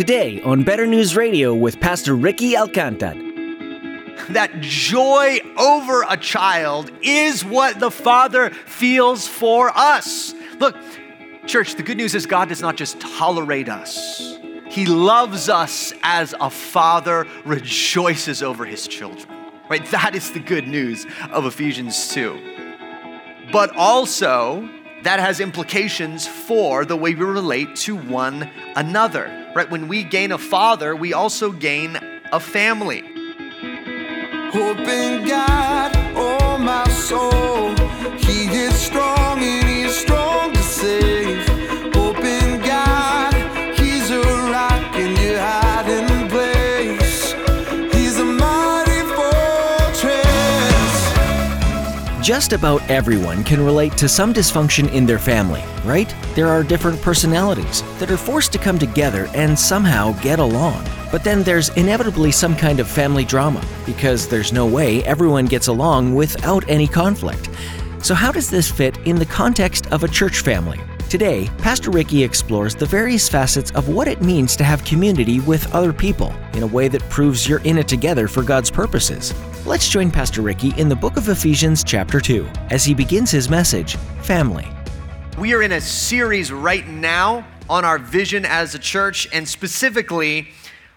Today on Better News Radio with Pastor Ricky Alcantar. That joy over a child is what the Father feels for us. Look, church, the good news is God does not just tolerate us, He loves us as a father rejoices over his children. Right? That is the good news of Ephesians 2. But also, that has implications for the way we relate to one another. Right? When we gain a father, we also gain a family. Hope in God, Just about everyone can relate to some dysfunction in their family, right? There are different personalities that are forced to come together and somehow get along. But then there's inevitably some kind of family drama because there's no way everyone gets along without any conflict. So, how does this fit in the context of a church family? Today, Pastor Ricky explores the various facets of what it means to have community with other people in a way that proves you're in it together for God's purposes. Let's join Pastor Ricky in the book of Ephesians, chapter 2, as he begins his message Family. We are in a series right now on our vision as a church, and specifically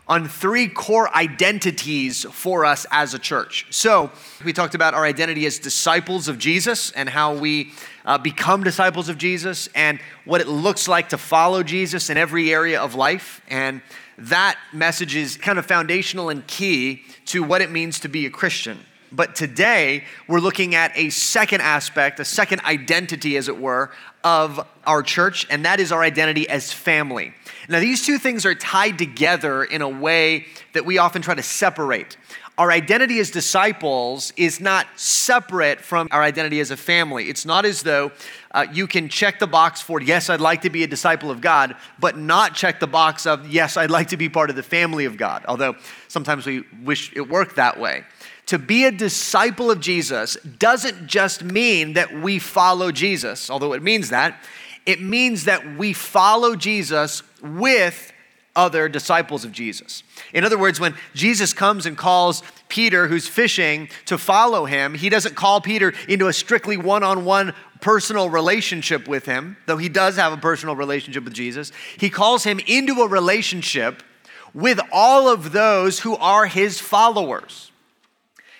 on three core identities for us as a church. So, we talked about our identity as disciples of Jesus and how we uh, become disciples of Jesus and what it looks like to follow Jesus in every area of life. And that message is kind of foundational and key to what it means to be a Christian. But today, we're looking at a second aspect, a second identity, as it were, of our church, and that is our identity as family. Now, these two things are tied together in a way that we often try to separate. Our identity as disciples is not separate from our identity as a family. It's not as though uh, you can check the box for, yes, I'd like to be a disciple of God, but not check the box of, yes, I'd like to be part of the family of God. Although sometimes we wish it worked that way. To be a disciple of Jesus doesn't just mean that we follow Jesus, although it means that. It means that we follow Jesus with other disciples of Jesus. In other words, when Jesus comes and calls Peter, who's fishing, to follow him, he doesn't call Peter into a strictly one on one personal relationship with him, though he does have a personal relationship with Jesus. He calls him into a relationship with all of those who are his followers.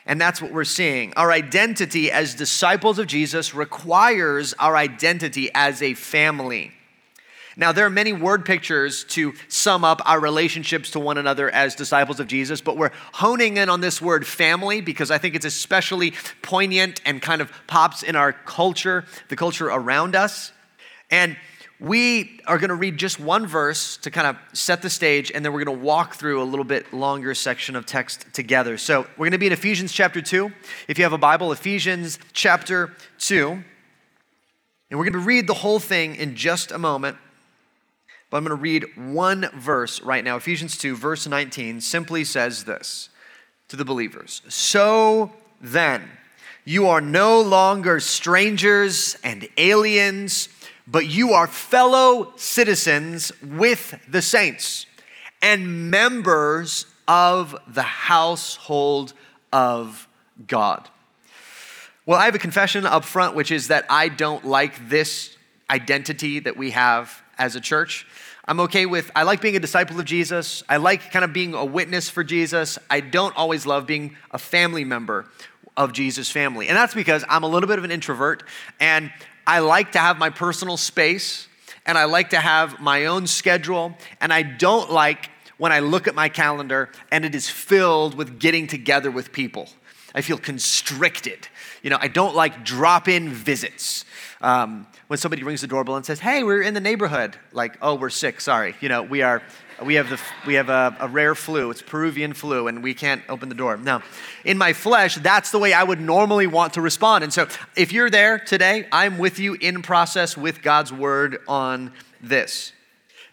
And that's what we're seeing. Our identity as disciples of Jesus requires our identity as a family. Now, there are many word pictures to sum up our relationships to one another as disciples of Jesus, but we're honing in on this word family because I think it's especially poignant and kind of pops in our culture, the culture around us. And we are going to read just one verse to kind of set the stage, and then we're going to walk through a little bit longer section of text together. So we're going to be in Ephesians chapter 2. If you have a Bible, Ephesians chapter 2. And we're going to read the whole thing in just a moment. But I'm going to read one verse right now. Ephesians 2, verse 19, simply says this to the believers So then, you are no longer strangers and aliens but you are fellow citizens with the saints and members of the household of God. Well, I have a confession up front, which is that I don't like this identity that we have as a church. I'm okay with, I like being a disciple of Jesus. I like kind of being a witness for Jesus. I don't always love being a family member of Jesus' family. And that's because I'm a little bit of an introvert and I like to have my personal space and I like to have my own schedule. And I don't like when I look at my calendar and it is filled with getting together with people. I feel constricted. You know, I don't like drop in visits. Um, when somebody rings the doorbell and says, Hey, we're in the neighborhood, like, oh, we're sick, sorry. You know, we are we have, the, we have a, a, rare flu. It's Peruvian flu, and we can't open the door. Now, In my flesh, that's the way I would normally want to respond. And so if you're there today, I'm with you in process with God's word on this.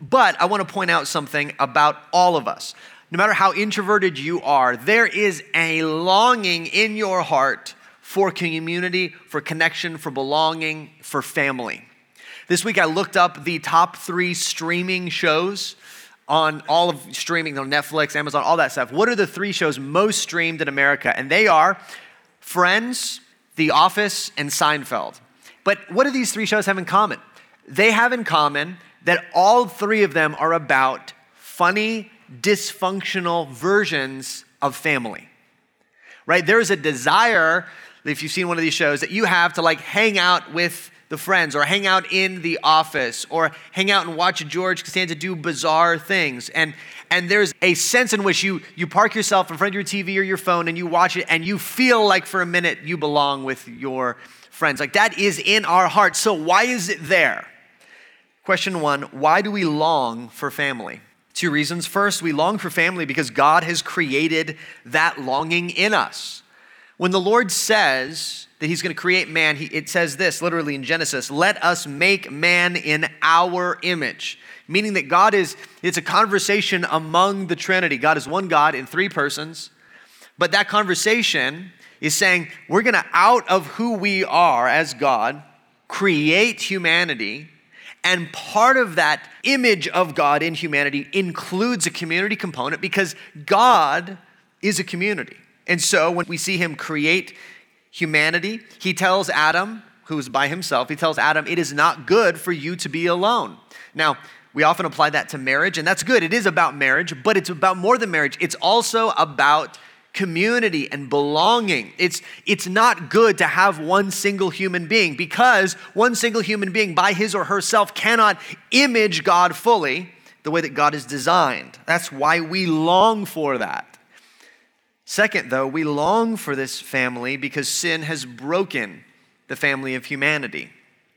But I want to point out something about all of us. No matter how introverted you are, there is a longing in your heart for community, for connection, for belonging, for family. This week I looked up the top three streaming shows on all of streaming on Netflix, Amazon, all that stuff. What are the three shows most streamed in America? And they are Friends, The Office, and Seinfeld. But what do these three shows have in common? They have in common that all three of them are about funny, dysfunctional versions of family. Right? There is a desire, if you've seen one of these shows, that you have to like hang out with the friends or hang out in the office or hang out and watch George Costanza do bizarre things. And, and there's a sense in which you, you park yourself in front of your TV or your phone and you watch it and you feel like for a minute you belong with your friends. Like that is in our hearts. So why is it there? Question one Why do we long for family? Two reasons. First, we long for family because God has created that longing in us. When the Lord says that He's going to create man, he, it says this literally in Genesis let us make man in our image. Meaning that God is, it's a conversation among the Trinity. God is one God in three persons. But that conversation is saying we're going to, out of who we are as God, create humanity and part of that image of God in humanity includes a community component because God is a community. And so when we see him create humanity, he tells Adam, who's by himself, he tells Adam, it is not good for you to be alone. Now, we often apply that to marriage, and that's good. It is about marriage, but it's about more than marriage. It's also about community and belonging. It's, it's not good to have one single human being because one single human being by his or herself cannot image God fully the way that God is designed. That's why we long for that. Second, though, we long for this family because sin has broken the family of humanity.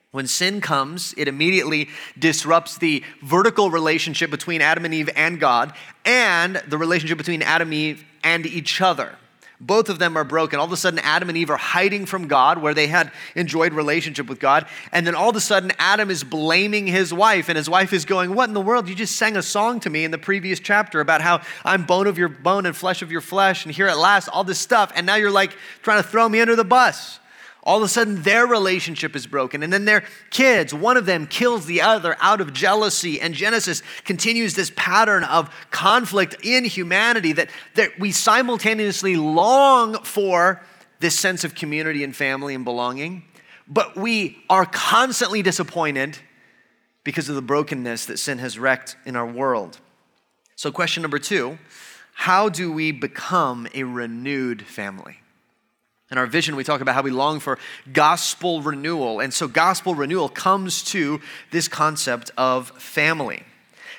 When sin comes, it immediately disrupts the vertical relationship between Adam and Eve and God, and the relationship between Adam and Eve and each other. Both of them are broken. All of a sudden, Adam and Eve are hiding from God where they had enjoyed relationship with God. And then all of a sudden, Adam is blaming his wife, and his wife is going, What in the world? You just sang a song to me in the previous chapter about how I'm bone of your bone and flesh of your flesh, and here at last, all this stuff. And now you're like trying to throw me under the bus all of a sudden their relationship is broken. And then their kids, one of them kills the other out of jealousy. And Genesis continues this pattern of conflict in humanity that, that we simultaneously long for this sense of community and family and belonging, but we are constantly disappointed because of the brokenness that sin has wrecked in our world. So, question number two how do we become a renewed family? In our vision, we talk about how we long for gospel renewal. And so, gospel renewal comes to this concept of family.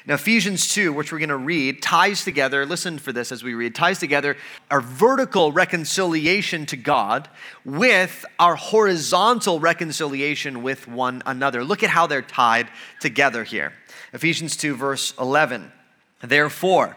Now, Ephesians 2, which we're going to read, ties together, listen for this as we read, ties together our vertical reconciliation to God with our horizontal reconciliation with one another. Look at how they're tied together here. Ephesians 2, verse 11. Therefore,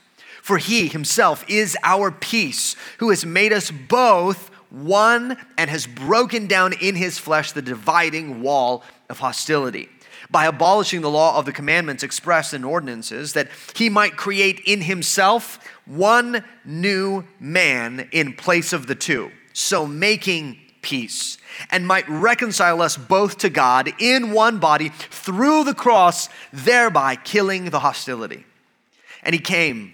For he himself is our peace, who has made us both one and has broken down in his flesh the dividing wall of hostility by abolishing the law of the commandments expressed in ordinances, that he might create in himself one new man in place of the two, so making peace, and might reconcile us both to God in one body through the cross, thereby killing the hostility. And he came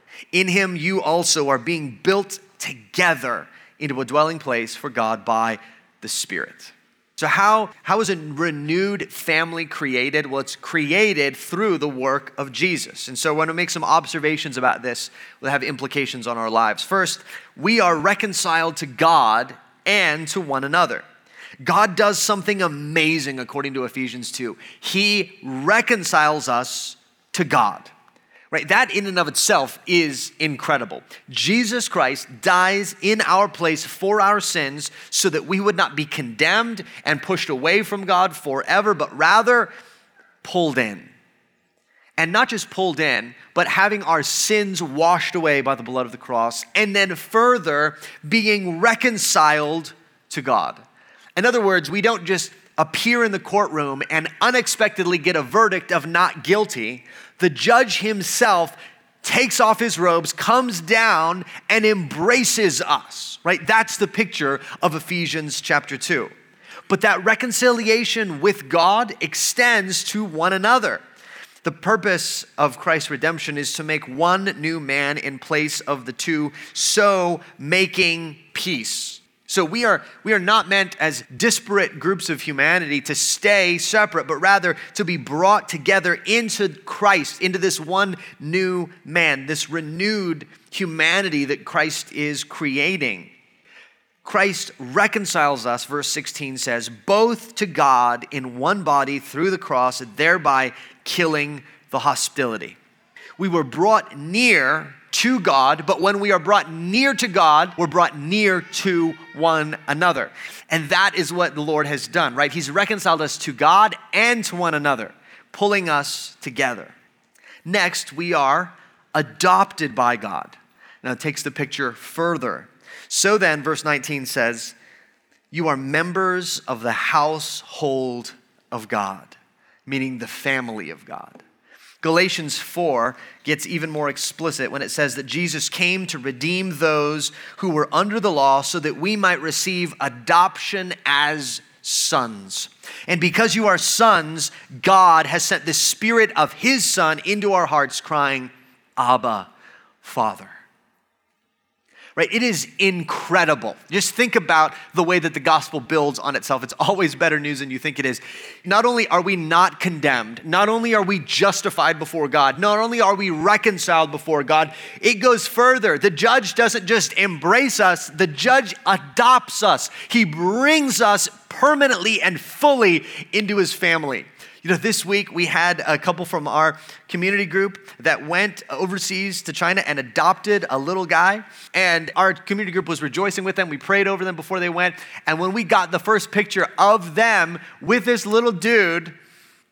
In him you also are being built together into a dwelling place for God by the Spirit. So, how, how is a renewed family created? Well, it's created through the work of Jesus. And so, I want to make some observations about this that have implications on our lives. First, we are reconciled to God and to one another. God does something amazing according to Ephesians 2. He reconciles us to God. Right? That in and of itself is incredible. Jesus Christ dies in our place for our sins so that we would not be condemned and pushed away from God forever, but rather pulled in. And not just pulled in, but having our sins washed away by the blood of the cross, and then further being reconciled to God. In other words, we don't just appear in the courtroom and unexpectedly get a verdict of not guilty, the judge himself takes off his robes, comes down, and embraces us, right? That's the picture of Ephesians chapter 2. But that reconciliation with God extends to one another. The purpose of Christ's redemption is to make one new man in place of the two, so making peace. So we are, we are not meant as disparate groups of humanity to stay separate, but rather to be brought together into Christ, into this one new man, this renewed humanity that Christ is creating. Christ reconciles us, verse 16 says, both to God in one body through the cross, thereby killing the hostility. We were brought near to God, but when we are brought near to God, we're brought near to one another. And that is what the Lord has done, right? He's reconciled us to God and to one another, pulling us together. Next, we are adopted by God. Now, it takes the picture further. So then, verse 19 says, You are members of the household of God, meaning the family of God. Galatians 4 gets even more explicit when it says that Jesus came to redeem those who were under the law so that we might receive adoption as sons. And because you are sons, God has sent the Spirit of His Son into our hearts, crying, Abba, Father right? It is incredible. Just think about the way that the gospel builds on itself. It's always better news than you think it is. Not only are we not condemned, not only are we justified before God, not only are we reconciled before God, it goes further. The judge doesn't just embrace us, the judge adopts us. He brings us permanently and fully into his family. You know, this week we had a couple from our community group that went overseas to China and adopted a little guy. And our community group was rejoicing with them. We prayed over them before they went. And when we got the first picture of them with this little dude,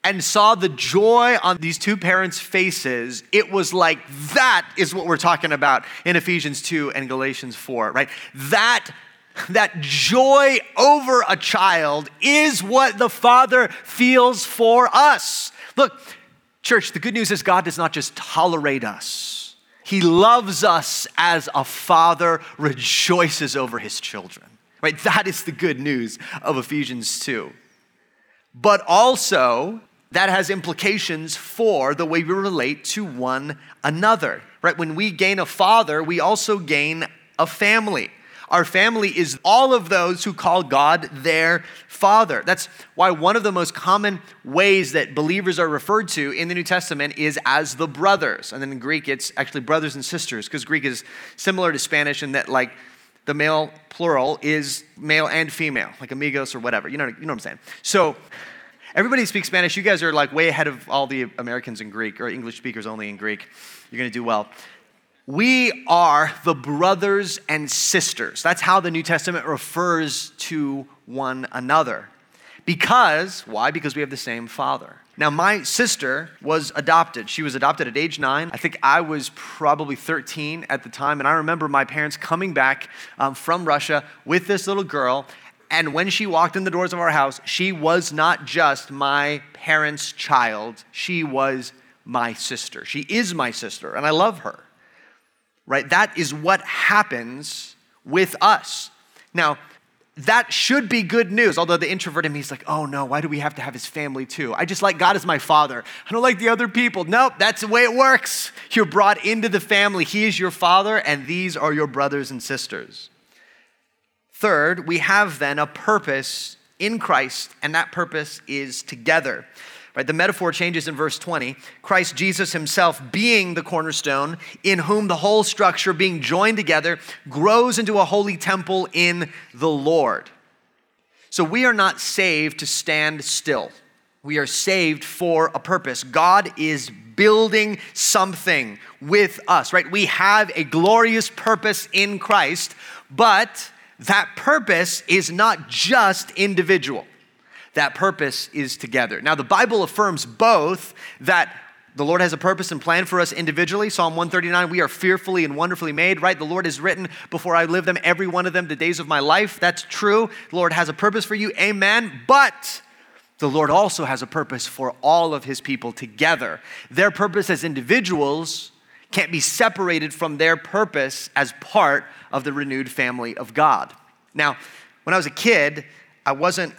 and saw the joy on these two parents' faces, it was like that is what we're talking about in Ephesians 2 and Galatians 4, right? That that joy over a child is what the Father feels for us. Look, church, the good news is God does not just tolerate us, He loves us as a father rejoices over his children. Right? That is the good news of Ephesians 2. But also, that has implications for the way we relate to one another. Right? When we gain a father, we also gain a family. Our family is all of those who call God their Father. That's why one of the most common ways that believers are referred to in the New Testament is as the brothers. And then in Greek, it's actually brothers and sisters, because Greek is similar to Spanish in that, like, the male plural is male and female, like amigos or whatever. You know, you know what I'm saying? So, everybody speaks Spanish. You guys are like way ahead of all the Americans in Greek or English speakers only in Greek. You're going to do well. We are the brothers and sisters. That's how the New Testament refers to one another. Because, why? Because we have the same father. Now, my sister was adopted. She was adopted at age nine. I think I was probably 13 at the time. And I remember my parents coming back um, from Russia with this little girl. And when she walked in the doors of our house, she was not just my parents' child, she was my sister. She is my sister, and I love her right? That is what happens with us. Now, that should be good news. Although the introvert in me is like, oh no, why do we have to have his family too? I just like God as my father. I don't like the other people. Nope, that's the way it works. You're brought into the family. He is your father, and these are your brothers and sisters. Third, we have then a purpose in Christ, and that purpose is together. Right, the metaphor changes in verse 20. Christ Jesus himself being the cornerstone, in whom the whole structure being joined together grows into a holy temple in the Lord. So we are not saved to stand still. We are saved for a purpose. God is building something with us, right? We have a glorious purpose in Christ, but that purpose is not just individual that purpose is together. Now, the Bible affirms both that the Lord has a purpose and plan for us individually. Psalm 139, we are fearfully and wonderfully made, right? The Lord has written, before I live them, every one of them, the days of my life. That's true. The Lord has a purpose for you. Amen. But the Lord also has a purpose for all of his people together. Their purpose as individuals can't be separated from their purpose as part of the renewed family of God. Now, when I was a kid, I wasn't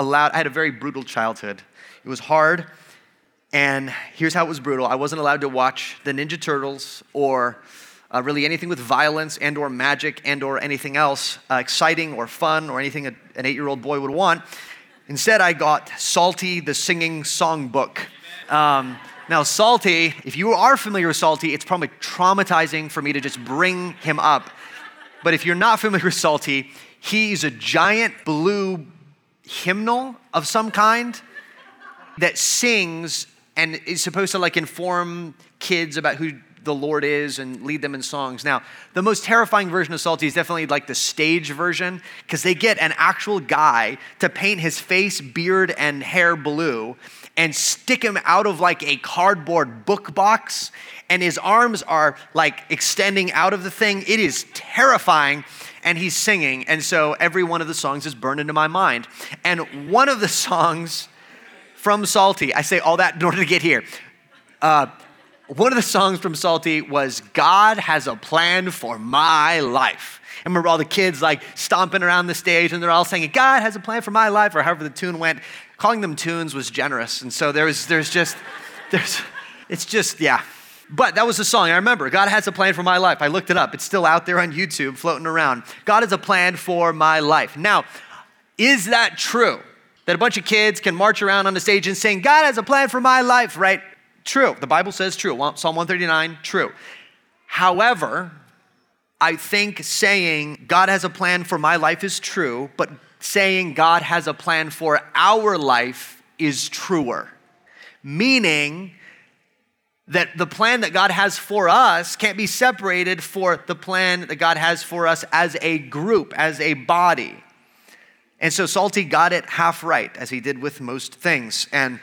allowed, I had a very brutal childhood. It was hard, and here's how it was brutal. I wasn't allowed to watch the Ninja Turtles or uh, really anything with violence and or magic and or anything else uh, exciting or fun or anything a, an eight-year-old boy would want. Instead, I got Psalty, the singing songbook. Um, now, Psalty, if you are familiar with Psalty, it's probably traumatizing for me to just bring him up. But if you're not familiar with Psalty, he's a giant blue hymnal of some kind that sings and is supposed to like inform kids about who the Lord is and lead them in songs. Now, the most terrifying version of Psalty is definitely like the stage version because they get an actual guy to paint his face, beard, and hair blue and stick him out of like a cardboard book box, and his arms are like extending out of the thing. It is terrifying and he's singing. And so every one of the songs is burned into my mind. And one of the songs from Psalty, I say all that in order to get here. Uh, one of the songs from Psalty was God has a plan for my life. I remember all the kids like stomping around the stage and they're all singing, God has a plan for my life, or however the tune went. Calling them tunes was generous. And so there's, there's just, there's, it's just, yeah, but that was the song. I remember God has a plan for my life. I looked it up. It's still out there on YouTube floating around. God has a plan for my life. Now, is that true? That a bunch of kids can march around on the stage and sing, God has a plan for my life, right? True. The Bible says true. Psalm 139, true. However, I think saying God has a plan for my life is true, but saying God has a plan for our life is truer. Meaning, that the plan that God has for us can't be separated for the plan that God has for us as a group, as a body. And so Psalty got it half right, as he did with most things. And,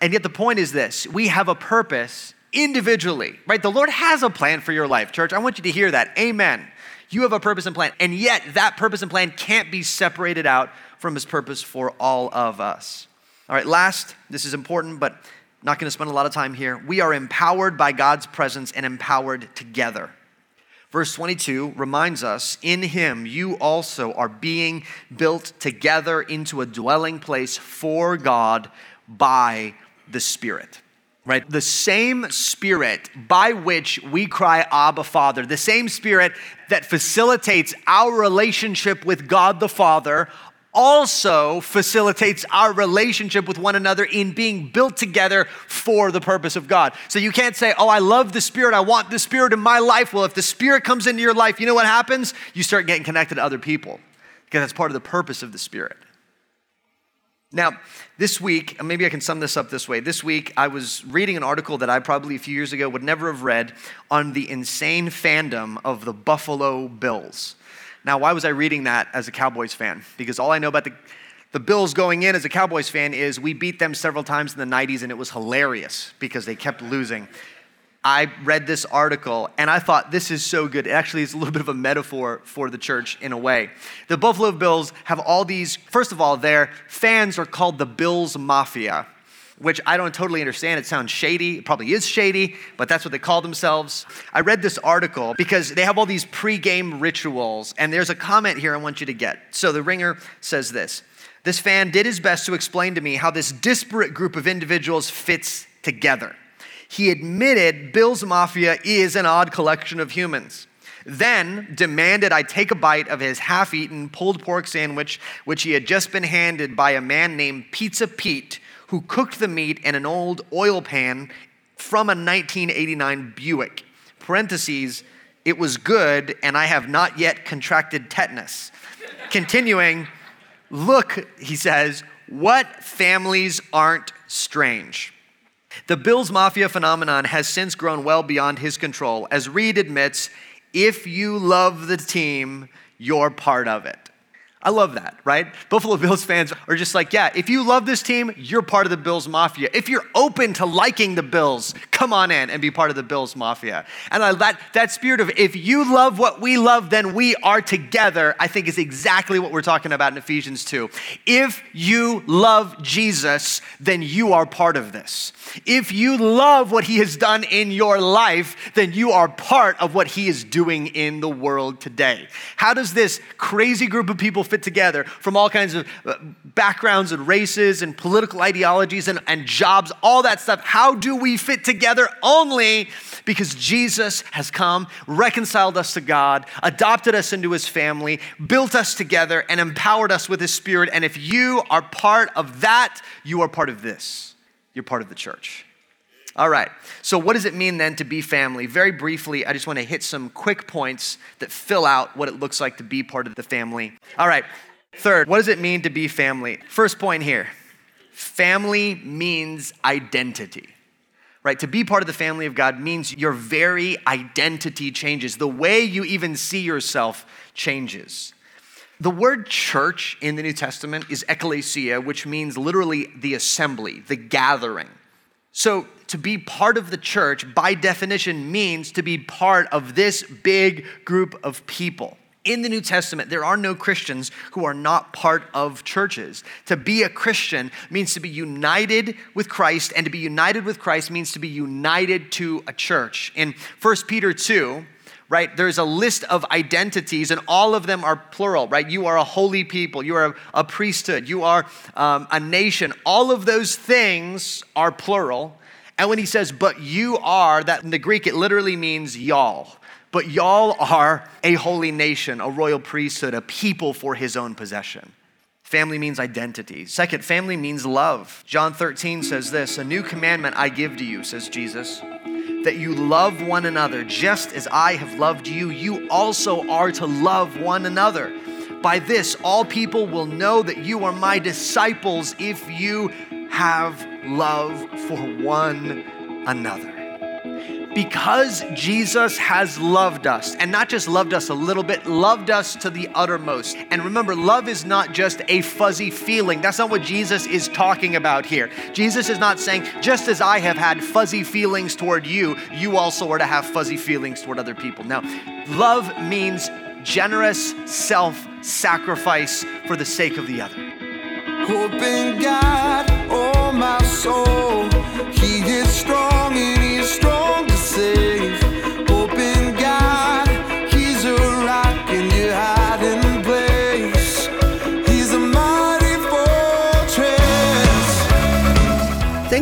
and yet the point is this we have a purpose individually, right? The Lord has a plan for your life, church. I want you to hear that. Amen. You have a purpose and plan. And yet that purpose and plan can't be separated out from his purpose for all of us. All right, last, this is important, but not going to spend a lot of time here. We are empowered by God's presence and empowered together. Verse 22 reminds us in him you also are being built together into a dwelling place for God by the Spirit. Right? The same spirit by which we cry, Abba, Father, the same spirit that facilitates our relationship with God the Father also facilitates our relationship with one another in being built together for the purpose of God. So you can't say, Oh, I love the Spirit. I want the Spirit in my life. Well, if the Spirit comes into your life, you know what happens? You start getting connected to other people because that's part of the purpose of the Spirit. Now, this week, maybe I can sum this up this way. This week, I was reading an article that I probably a few years ago would never have read on the insane fandom of the Buffalo Bills. Now, why was I reading that as a Cowboys fan? Because all I know about the, the Bills going in as a Cowboys fan is we beat them several times in the 90s and it was hilarious because they kept losing. I read this article and I thought this is so good. It actually is a little bit of a metaphor for the church in a way. The Buffalo Bills have all these, first of all, their fans are called the Bills Mafia which I don't totally understand. It sounds shady. It probably is shady, but that's what they call themselves. I read this article because they have all these pre-game rituals, and there's a comment here I want you to get. So the ringer says this. This fan did his best to explain to me how this disparate group of individuals fits together. He admitted Bill's Mafia is an odd collection of humans. then demanded I take a bite of his half eaten pulled pork sandwich, which he had just been handed by a man named Pizza Pete, who cooked the meat in an old oil pan from a 1989 Buick. Parentheses, it was good, and I have not yet contracted tetanus. Continuing, look, he says, what families aren't strange? The Bills Mafia phenomenon has since grown well beyond his control. As Reed admits, if you love the team, you're part of it. I love that, right? Buffalo Bills fans are just like, yeah, if you love this team, you're part of the Bills Mafia. If you're open to liking the Bills, come on in and be part of the Bills Mafia. And I, that, that spirit of if you love what we love, then we are together, I think is exactly what we're talking about in Ephesians 2. If you love Jesus, then you are part of this. If you love what he has done in your life, then you are part of what he is doing in the world today. How does this crazy group of people fit together from all kinds of uh, backgrounds and races and political ideologies and, and jobs, all that stuff. How do we fit together? Only because Jesus has come, reconciled us to God, adopted us into his family, built us together, and empowered us with his spirit. And if you are part of that, you are part of this. You're part of the church. All right. So, what does it mean then to be family? Very briefly, I just want to hit some quick points that fill out what it looks like to be part of the family. All right. Third, what does it mean to be family? First point here family means identity. Right? To be part of the family of God means your very identity changes. The way you even see yourself changes. The word church in the New Testament is ecclesia, which means literally the assembly, the gathering. So, to be part of the church, by definition, means to be part of this big group of people. In the New Testament, there are no Christians who are not part of churches. To be a Christian means to be united with Christ, and to be united with Christ means to be united to a church. In 1 Peter 2, right, there's a list of identities, and all of them are plural, right? You are a holy people, you are a, priesthood, you are um, a nation. All of those things are plural. And when he says, but you are, that in the Greek it literally means y'all. But y'all are a holy nation, a royal priesthood, a people for his own possession. Family means identity. Second, family means love. John 13 says this A new commandment I give to you, says Jesus, that you love one another just as I have loved you. You also are to love one another. By this, all people will know that you are my disciples if you have love for one another. Because Jesus has loved us, and not just loved us a little bit, loved us to the uttermost. And remember, love is not just a fuzzy feeling. That's not what Jesus is talking about here. Jesus is not saying, just as I have had fuzzy feelings toward you, you also are to have fuzzy feelings toward other people. Now, love means generous self sacrifice for the sake of the other. Hope in God, oh my soul. He is strong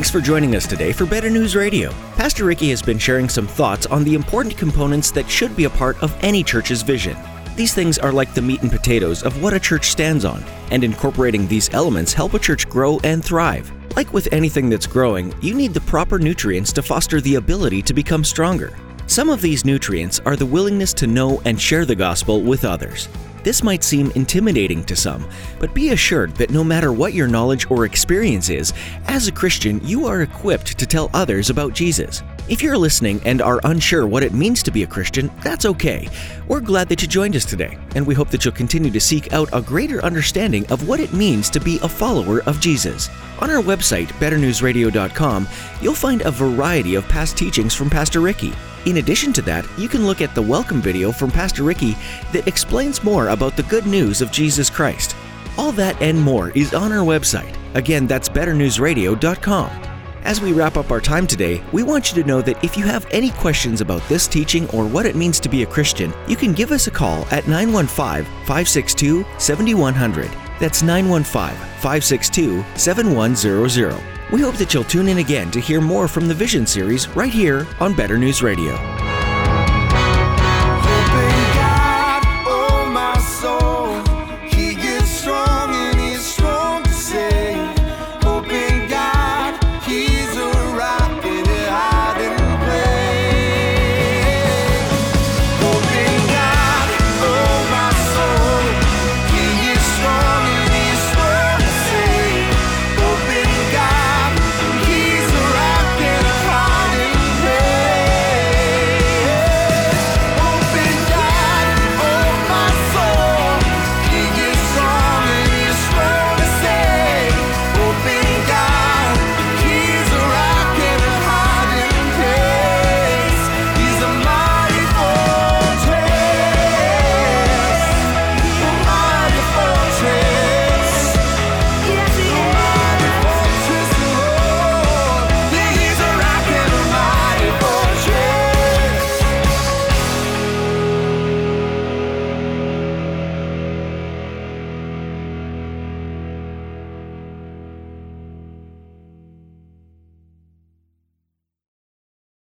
Thanks for joining us today for Better News Radio. Pastor Ricky has been sharing some thoughts on the important components that should be a part of any church's vision. These things are like the meat and potatoes of what a church stands on, and incorporating these elements help a church grow and thrive. Like with anything that's growing, you need the proper nutrients to foster the ability to become stronger. Some of these nutrients are the willingness to know and share the gospel with others. This might seem intimidating to some, but be assured that no matter what your knowledge or experience is, as a Christian, you are equipped to tell others about Jesus. If you're listening and are unsure what it means to be a Christian, that's okay. We're glad that you joined us today, and we hope that you'll continue to seek out a greater understanding of what it means to be a follower of Jesus. On our website, betternewsradio.com, you'll find a variety of past teachings from Pastor Ricky. In addition to that, you can look at the welcome video from Pastor Ricky that explains more about the good news of Jesus Christ. All that and more is on our website. Again, that's betternewsradio.com. As we wrap up our time today, we want you to know that if you have any questions about this teaching or what it means to be a Christian, you can give us a call at 915 562 7100. That's 915 562 7100. We hope that you'll tune in again to hear more from the Vision series right here on Better News Radio.